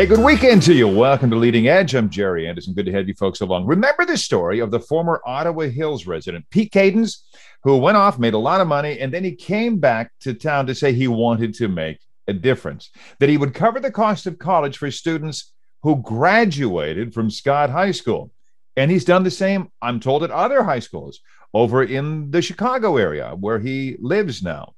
Hey, good weekend to you. Welcome to Leading Edge. I'm Jerry Anderson. Good to have you folks along. Remember the story of the former Ottawa Hills resident, Pete Kadens, who went off, made a lot of money, and then he came back to town to say he wanted to make a difference, that he would cover the cost of college for students who graduated from Scott High School. And he's done the same, I'm told, at other high schools over in the Chicago area where he lives now.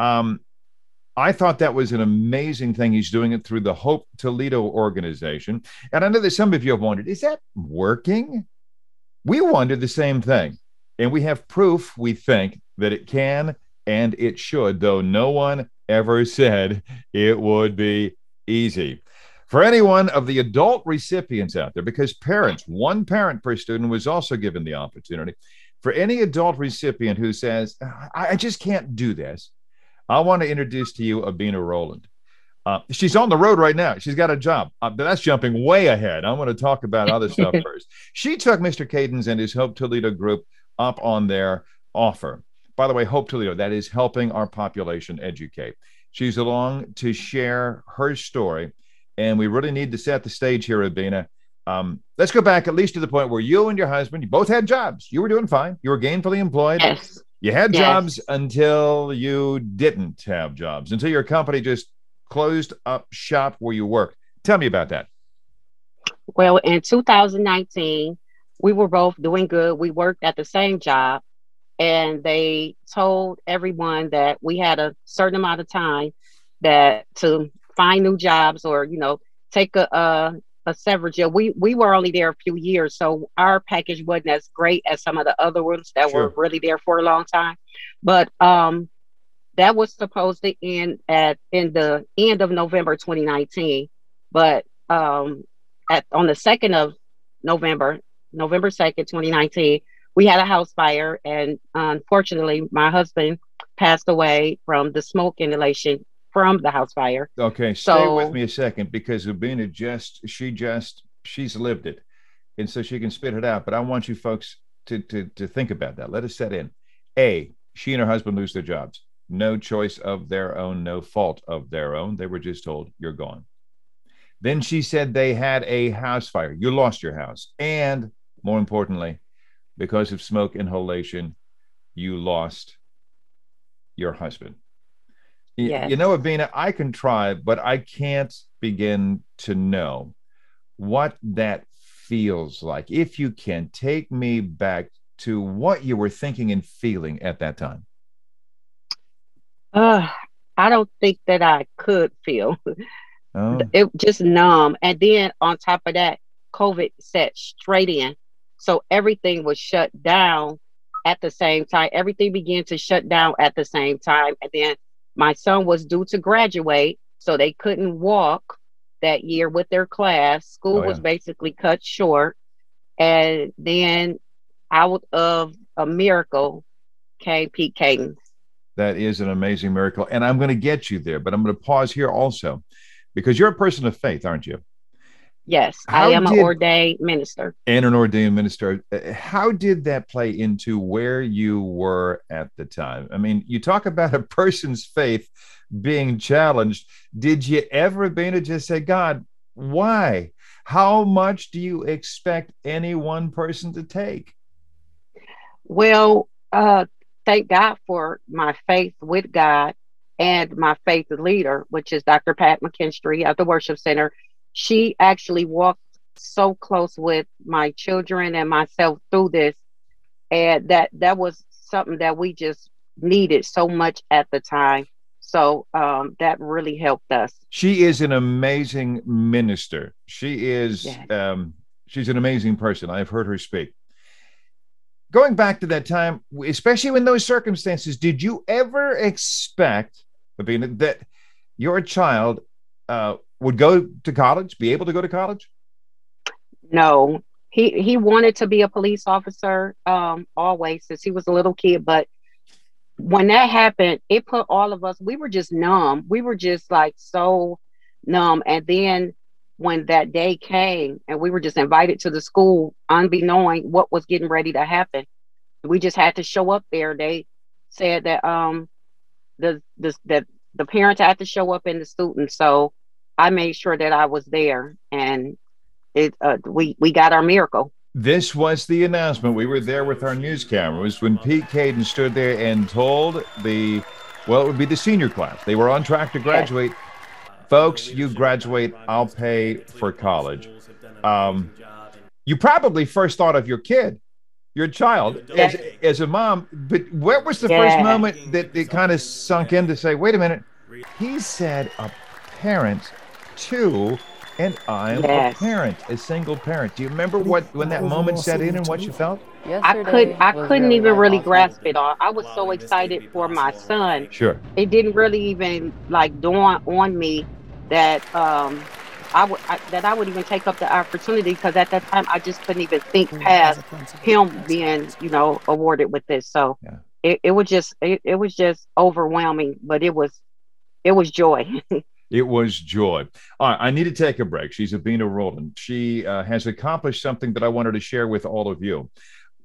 Um, I thought that was an amazing thing. He's doing it through the Hope Toledo organization. And I know that some of you have wondered, is that working? We wondered the same thing. And we have proof, we think, that it can and it should, though no one ever said it would be easy. For any one of the adult recipients out there, because parents, one parent per student was also given the opportunity. For any adult recipient who says, ah, I, I just can't do this, I want to introduce to you Abena Rowland. Uh, she's on the road right now. She's got a job, uh, but that's jumping way ahead. I want to talk about other stuff first. She took Mr. Kadens and his Hope Toledo group up on their offer. By the way, Hope Toledo, that is helping our population educate. She's along to share her story, and we really need to set the stage here, Abena. Um, let's go back at least to the point where you and your husband, you both had jobs. You were doing fine. You were gainfully employed. Yes. You had Yes. jobs until you didn't have jobs, until your company just closed up shop where you worked. Tell me about that. Well, in 2019, we were both doing good. We worked at the same job, and they told everyone that we had a certain amount of time that to find new jobs or you know take a a, a severance. year. We we were only there a few years, so our package wasn't as great as some of the other ones that Sure. were really there for a long time. But um, that was supposed to end at in the end of November 2019. But um, at on the second of November, November second, 2019, we had a house fire, and unfortunately, my husband passed away from the smoke inhalation from the house fire. Okay, stay with me a second because Abena just she just she's lived it, and so she can spit it out. But I want you folks to to to think about that. Let us set in. A, she and her husband lose their jobs. No choice of their own, no fault of their own. They were just told you're gone. Then she said they had a house fire. You lost your house, and more importantly, because of smoke inhalation, you lost your husband. Yes. You know, Abena, I can try, but I can't begin to know what that feels like. If you can take me back to what you were thinking and feeling at that time. Uh, I don't think that I could feel Oh, it just numb. And then on top of that, COVID set straight in. So everything was shut down at the same time. Everything began to shut down at the same time. And then my son was due to graduate, so they couldn't walk that year with their class. School Oh, was basically cut short. And then out of a miracle came Pete Kadens. that is an amazing miracle. And I'm going to get you there, but I'm going to pause here also because you're a person of faith, aren't you? Yes, How I am did- an ordained minister. and an ordained minister. How did that play into where you were at the time? I mean, you talk about a person's faith being challenged. Did you ever be to just say, God, why? How much do you expect any one person to take? Well, uh, thank God for my faith with God and my faith leader, which is Dr. Pat McKinstry at the Worship Center. She actually walked so close with my children and myself through this, and that that was something that we just needed so much at the time. So um, that really helped us. She is an amazing minister. She is Yes. um, she's an amazing person. I've heard her speak. Going back to that time, especially in those circumstances, did you ever expect, Abena, that your child uh, would go to college, be able to go to college? No, he he wanted to be a police officer um always since he was a little kid, but when that happened, it put all of us we were just numb. We were just like so numb. And then when that day came and we were just invited to the school unbeknowing what was getting ready to happen, we just had to show up there. They said that um the the that the parents had to show up and the students. So I made sure that I was there, and it uh, we we got our miracle. This was the announcement. We were there with our news cameras when Pete Kadens stood there and told the, well, it would be the senior class. They were on track to graduate. Folks, you graduate, I'll pay for college. Um, you probably first thought of your kid, your child, as, as a mom. But what was the first moment that it kind of sunk in to say, wait a minute, he said a parent too and I'm yes. a parent, a single parent. Do you remember what when that moment set in and what you felt? I could I couldn't even really grasp it all. I was so excited for my son. Sure. It didn't really even like dawn on me that um I would I, that I would even take up the opportunity because at that time I just couldn't even think past him being you know awarded with this. So yeah. it, it was just it, it was just overwhelming, but it was it was joy. It was joy. All right, I need to take a break. She's Abena Rowland. She uh, has accomplished something that I wanted to share with all of you.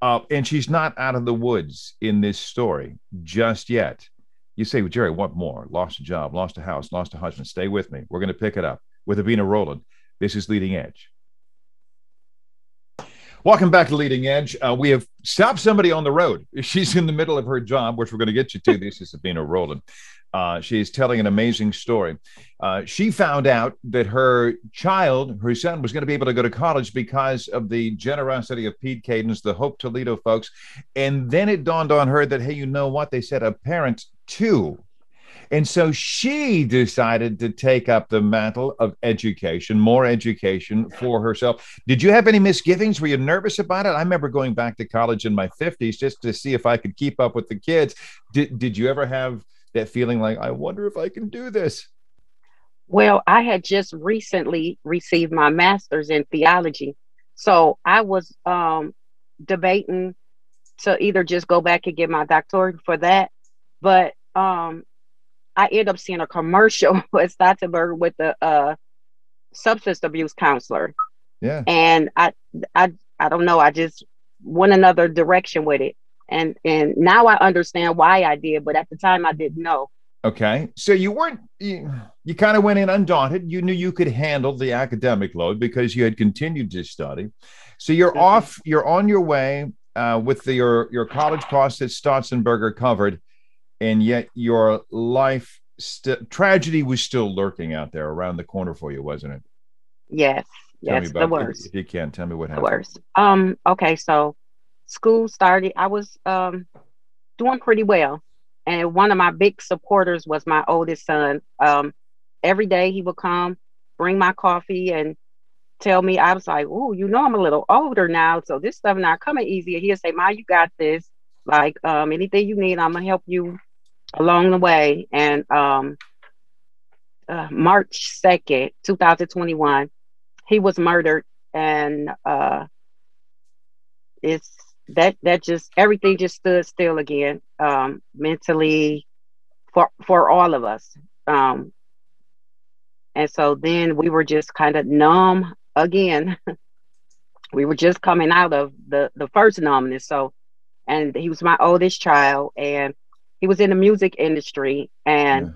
Uh, and she's not out of the woods in this story just yet. You say, well, Jerry, what more? Lost a job, lost a house, lost a husband. Stay with me. We're going to pick it up with Abena Rowland. This is Leading Edge. Welcome back to Leading Edge. Uh, we have stopped somebody on the road. She's in the middle of her job, which we're going to get you to. This is Sabina Rowland. Uh, she is telling an amazing story. Uh, she found out that her child, her son, was going to be able to go to college because of the generosity of Pete Kadens, the Hope Toledo folks. And then it dawned on her that, hey, you know what? They said a parent too. And so she decided to take up the mantle of education, more education for herself. Did you have any misgivings? Were you nervous about it? I remember going back to college in my 50s just to see if I could keep up with the kids. Did, did you ever have that feeling like, I wonder if I can do this? Well, I had just recently received my master's in theology. So I was um, debating to either just go back and get my doctorate for that. But um, I ended up seeing a commercial with Stautzenberger with the uh, substance abuse counselor. Yeah. And I, I, I don't know. I just went another direction with it and and now I understand why I did, but at the time I didn't know. Okay, so you weren't you, you kind of went in undaunted. You knew you could handle the academic load because you had continued to study. So you're mm-hmm. off. You're on your way uh, with the, your your college costs that Stautzenberger covered, and yet your life st- tragedy was still lurking out there around the corner for you, wasn't it? Yes. Tell yes, the worst. If, you can, tell me what happened. The worst. Um. Okay. So school started, I was um, doing pretty well. And one of my big supporters was my oldest son. Um, every day he would come, bring my coffee, and tell me, I was like, oh, you know, I'm a little older now, so this stuff not coming easier. He'll say, Ma, you got this. Like, um, anything you need, I'm gonna help you along the way. And um, uh, March 2nd, 2021, he was murdered. And uh, it's that that just everything just stood still again um, mentally for for all of us um, and so then we were just kind of numb again we were just coming out of the the first numbness so and he was my oldest child and he was in the music industry and yeah.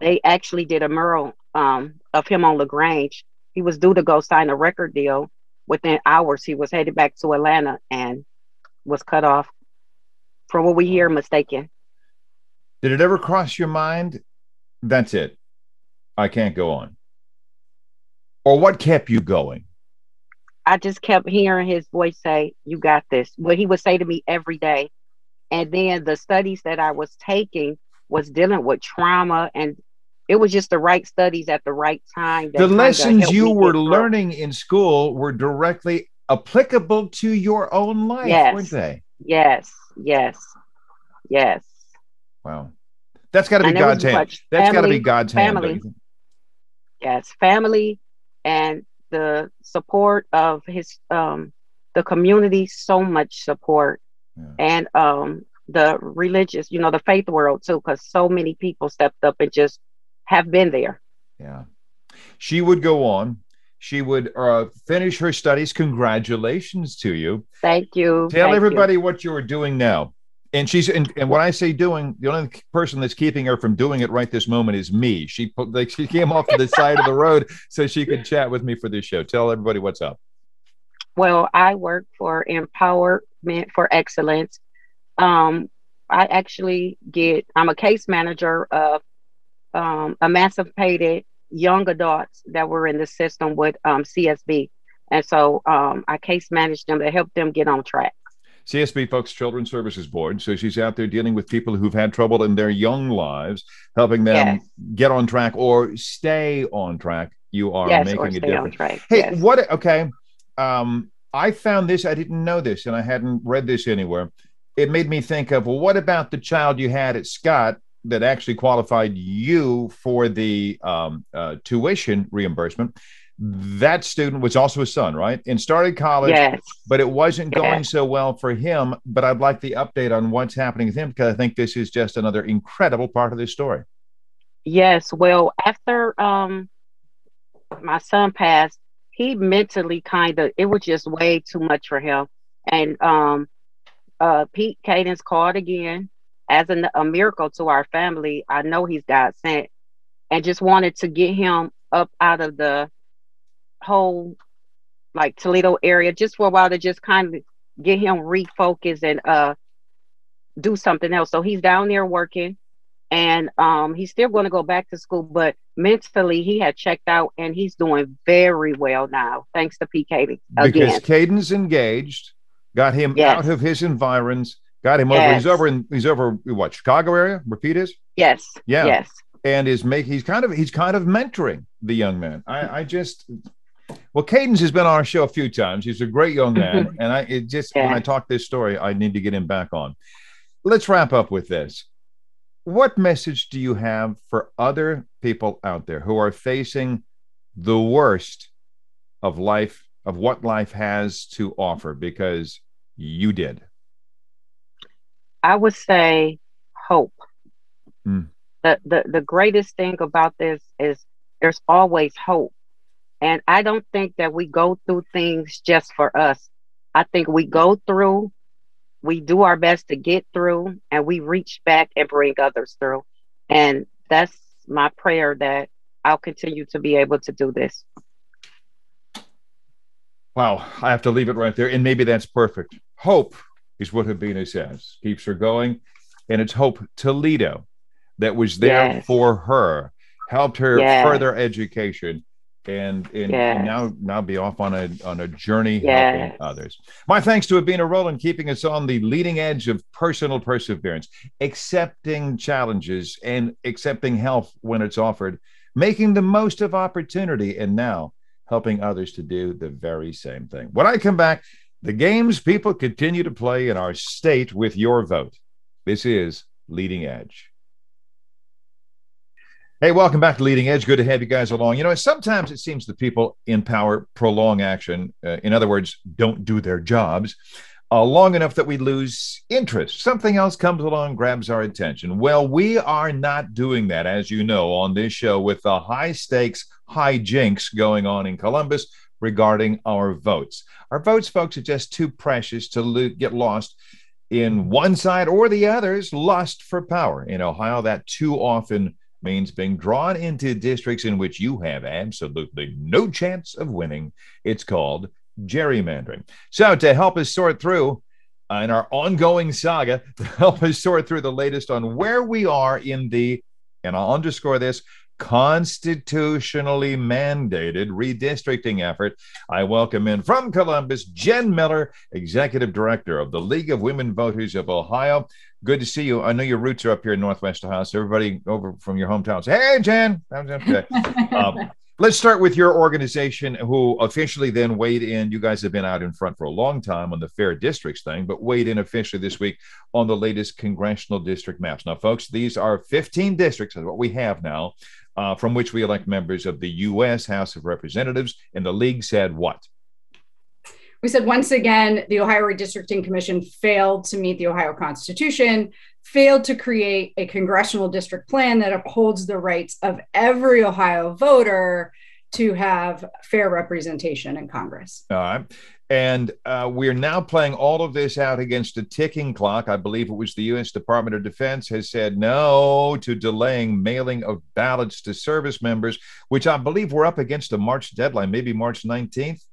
they actually did a mural um, of him on lagrange he was due to go sign a record deal within hours he was headed back to atlanta and was cut off. From what we hear, mistaken. Did it ever cross your mind? That's it. I can't go on. Or what kept you going? I just kept hearing his voice say, You got this. What he would say to me every day. And then the studies that I was taking was dealing with trauma and it was just the right studies at the right time. The lessons you were learning in school were directly applicable to your own life, yes. weren't they? Yes, yes, yes. Wow. That's got to be God's hand. That's got to be God's family. hand. Yes, family and the support of his um the community so much support yeah. and um the religious, you know, the faith world too cuz so many people stepped up and just have been there. Yeah. She would go on she would uh, finish her studies. Congratulations to you. Thank you. Tell Thank everybody you. what you are doing now And she's and, and when I say doing, the only person that's keeping her from doing it right this moment is me. She put like she came off to the side of the road so she could chat with me for this show. Tell everybody what's up. Well, I work for Empowerment for Excellence. Um, I actually get I'm a case manager of um, emancipated young adults that were in the system with um, CSB. And so um, I case manage them to help them get on track. CSB, folks, Children's Services Board. So she's out there dealing with people who've had trouble in their young lives, helping them yes. get on track or stay on track. You are yes, making a difference. Hey, yes. what? Okay. Um, I found this. I didn't know this, and I hadn't read this anywhere. It made me think of well, what about the child you had at Scott that actually qualified you for the um, uh, tuition reimbursement? that student was also a son, right? And started college, yes. but it wasn't yes. going so well for him. But I'd like the update on what's happening with him because I think this is just another incredible part of this story. Yes. Well, after um, my son passed, he mentally kind of, it was just way too much for him. And um, uh, Pete Kadens called again as a, a miracle to our family. I know he's God sent and just wanted to get him up out of the whole like Toledo area just for a while to just kind of get him refocused and uh do something else. So he's down there working and um he's still going to go back to school, but mentally he had checked out and he's doing very well now, thanks to PK. Again. Because Kadens engaged, got him yes. out of his environs, got him yes. over. He's over in he's over what Chicago area? Repeat is? Yes. Yeah. Yes. And is make he's kind of he's kind of mentoring the young man. I, I just well, Kadens has been on our show a few times. He's a great young man, and I it just yeah. when I talk this story, I need to get him back on. Let's wrap up with this. What message do you have for other people out there who are facing the worst of life, of what life has to offer? Because you did. I would say hope. Mm. The, the the greatest thing about this is there's always hope and I don't think that we go through things just for us. I think we go through, we do our best to get through, and we reach back and bring others through. And that's my prayer that I'll continue to be able to do this. Wow, I have to leave it right there. And maybe that's perfect. Hope is what Abena says, keeps her going. And it's Hope Toledo that was there yes. for her, helped her yes. further education and, and, yes. and, now now be off on a on a journey yes. helping others. My thanks to Abena Rowland keeping us on the leading edge of personal perseverance, accepting challenges and accepting help when it's offered, making the most of opportunity, and now helping others to do the very same thing. When I come back, the games people continue to play in our state with your vote. This is Leading Edge. Hey, welcome back to Leading Edge. Good to have you guys along. You know, sometimes it seems that people in power prolong action. Uh, in other words, don't do their jobs uh, long enough that we lose interest. Something else comes along, grabs our attention. Well, we are not doing that, as you know, on this show with the high stakes, high jinks going on in Columbus regarding our votes. Our votes, folks, are just too precious to lo- get lost in one side or the other's lust for power. In Ohio, that too often means being drawn into districts in which you have absolutely no chance of winning. It's called gerrymandering. So, to help us sort through uh, in our ongoing saga, to help us sort through the latest on where we are in the, and I'll underscore this, constitutionally mandated redistricting effort. I welcome in from Columbus, Jen Miller, Executive Director of the League of Women Voters of Ohio. Good to see you. I know your roots are up here in Northwest Ohio, so everybody over from your hometowns. Hey, Jen. um, let's start with your organization, who officially then weighed in. You guys have been out in front for a long time on the fair districts thing, but weighed in officially this week on the latest congressional district maps. Now, folks, these are 15 districts, is what we have now uh, from which we elect members of the U.S. House of Representatives. And the league said what? We said once again, the Ohio Redistricting Commission failed to meet the Ohio Constitution, failed to create a congressional district plan that upholds the rights of every Ohio voter to have fair representation in Congress. All right. And uh, we're now playing all of this out against a ticking clock. I believe it was the U.S. Department of Defense has said no to delaying mailing of ballots to service members, which I believe we're up against a March deadline, maybe March 19th.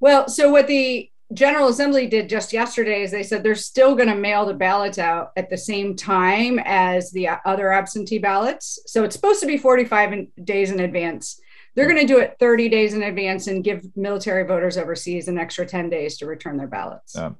Well, so what the General Assembly did just yesterday is they said they're still going to mail the ballots out at the same time as the other absentee ballots. So it's supposed to be 45 days in advance. They're going to do it 30 days in advance and give military voters overseas an extra 10 days to return their ballots. Uh,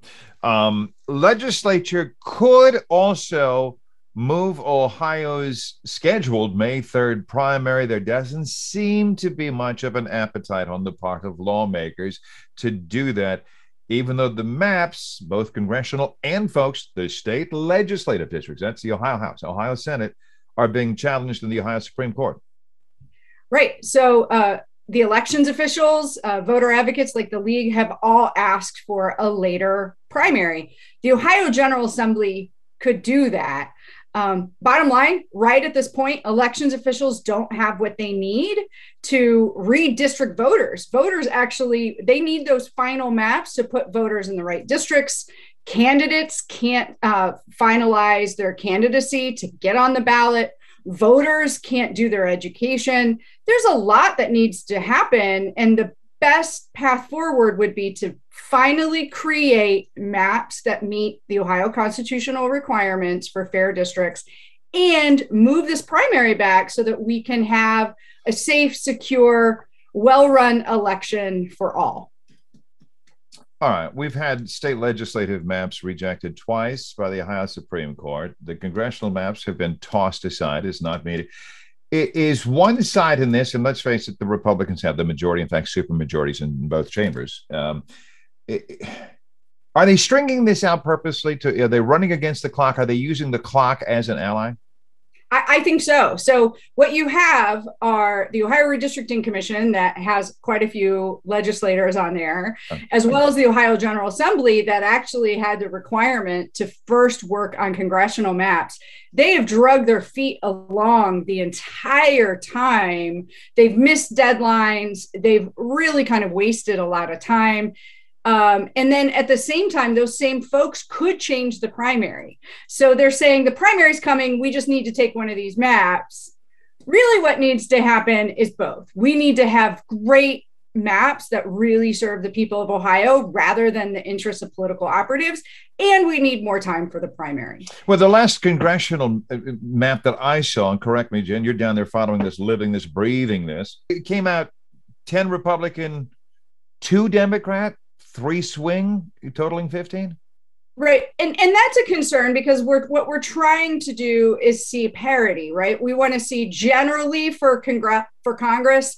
um, legislature could also move Ohio's scheduled May 3rd primary. There doesn't seem to be much of an appetite on the part of lawmakers to do that, even though the maps, both congressional and folks, the state legislative districts, that's the Ohio House, Ohio Senate, are being challenged in the Ohio Supreme Court. Right. So uh, the elections officials, uh, voter advocates like the league have all asked for a later primary. The Ohio General Assembly could do that. Um, bottom line, right at this point, elections officials don't have what they need to redistrict voters. Voters actually they need those final maps to put voters in the right districts. Candidates can't uh, finalize their candidacy to get on the ballot voters can't do their education. There's a lot that needs to happen. And the best path forward would be to finally create maps that meet the Ohio constitutional requirements for fair districts and move this primary back so that we can have a safe, secure, well run election for all. All right. We've had state legislative maps rejected twice by the Ohio Supreme Court. The congressional maps have been tossed aside as not made. It is one side in this, and let's face it, the Republicans have the majority, in fact, super majorities in both chambers. Um, it, are they stringing this out purposely? To are they running against the clock? Are they using the clock as an ally? I, I, think so. So what you have are the Ohio Redistricting Commission that has quite a few legislators on there, as well as the Ohio General Assembly that actually had the requirement to first work on congressional maps. They have drugged their feet along the entire time. They've missed deadlines. They've really kind of wasted a lot of time. Um, and then at the same time, those same folks could change the primary. So they're saying the primary is coming. We just need to take one of these maps. Really, what needs to happen is both. We need to have great maps that really serve the people of Ohio rather than the interests of political operatives. And we need more time for the primary. Well, the last congressional uh, map that I saw, and correct me, Jen, you're down there following this, living this, breathing this, it came out 10 Republican, two Democrat three swing totaling 15 right and and that's a concern because we're what we're trying to do is see parity right? We want to see generally for congress for congress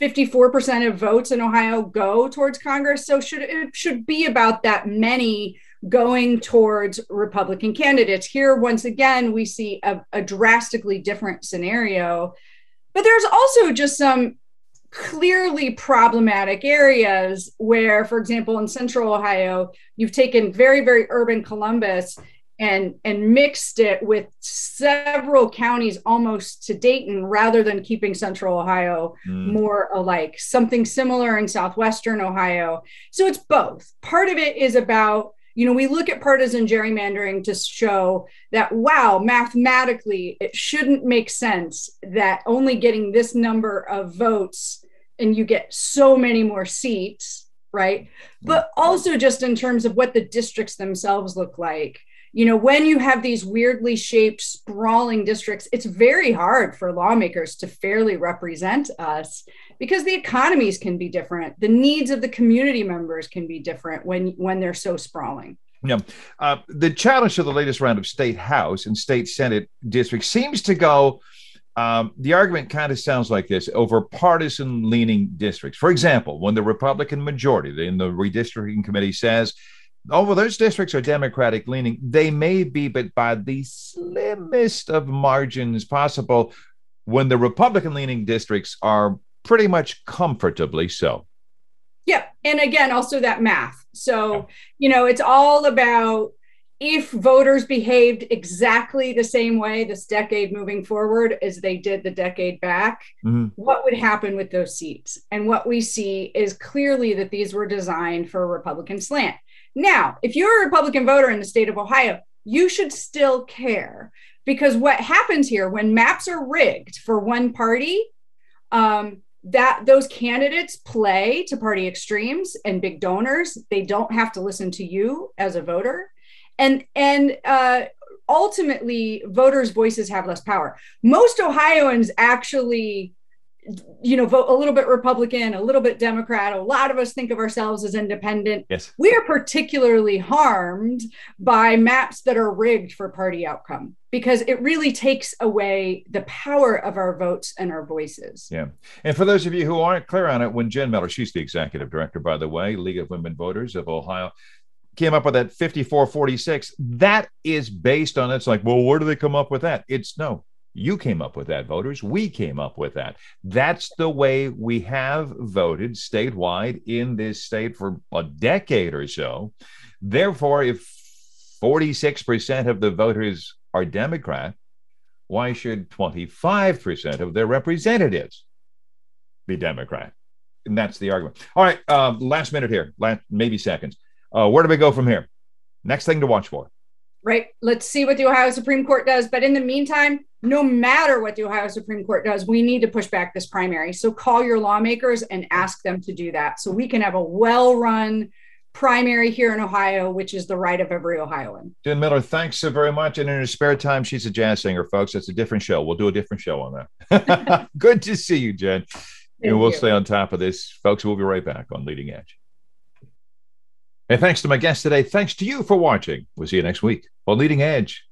54% of votes in ohio go towards congress. So should it should be about that many going towards republican candidates. Here once again we see a, a drastically different scenario. But there's also just some clearly problematic areas where, for example, in central Ohio, you've taken very, very urban Columbus and and mixed it with several counties almost to Dayton rather than keeping central Ohio mm. more alike. Something similar in southwestern Ohio. So it's both. Part of it is about you know we look at partisan gerrymandering to show that wow mathematically it shouldn't make sense that only getting this number of votes and you get so many more seats, right? But also just in terms of what the districts themselves look like. You know, when you have these weirdly shaped, sprawling districts, it's very hard for lawmakers to fairly represent us because the economies can be different. The needs of the community members can be different when, when they're so sprawling. Yeah. Uh, the challenge to the latest round of state House and state Senate districts seems to go um, the argument kind of sounds like this over partisan leaning districts. For example, when the Republican majority in the redistricting committee says, oh, well, those districts are Democratic leaning, they may be, but by the slimmest of margins possible, when the Republican leaning districts are pretty much comfortably so. Yeah. And again, also that math. So, you know, it's all about if voters behaved exactly the same way this decade moving forward as they did the decade back, mm-hmm. what would happen with those seats? And what we see is clearly that these were designed for a Republican slant. Now, if you're a Republican voter in the state of Ohio, you should still care because what happens here when maps are rigged for one party, um, that those candidates play to party extremes and big donors. They don't have to listen to you as a voter and and uh, ultimately voters voices have less power. Most ohioans actually you know vote a little bit republican a little bit democrat. A lot of us think of ourselves as independent. Yes. We are particularly harmed by maps that are rigged for party outcome because it really takes away the power of our votes and our voices. Yeah. And for those of you who aren't clear on it when jen miller she's the executive director by the way league of women voters of ohio came up with that 5446 that is based on it's like well where do they come up with that? It's no you came up with that voters. We came up with that. That's the way we have voted statewide in this state for a decade or so. Therefore if 46% of the voters are democrat why should 25% of their representatives be democrat? And that's the argument. All right um, last minute here last maybe seconds uh, where do we go from here? Next thing to watch for. Right. Let's see what the Ohio Supreme Court does. But in the meantime, no matter what the Ohio Supreme Court does, we need to push back this primary. So call your lawmakers and ask them to do that so we can have a well run primary here in Ohio, which is the right of every Ohioan. Jen Miller, thanks so very much. And in her spare time, she's a jazz singer, folks. It's a different show. We'll do a different show on that. Good to see you, Jen. Thank and we'll you. stay on top of this. Folks, we'll be right back on Leading Edge. And thanks to my guest today. Thanks to you for watching. We'll see you next week on Leading Edge.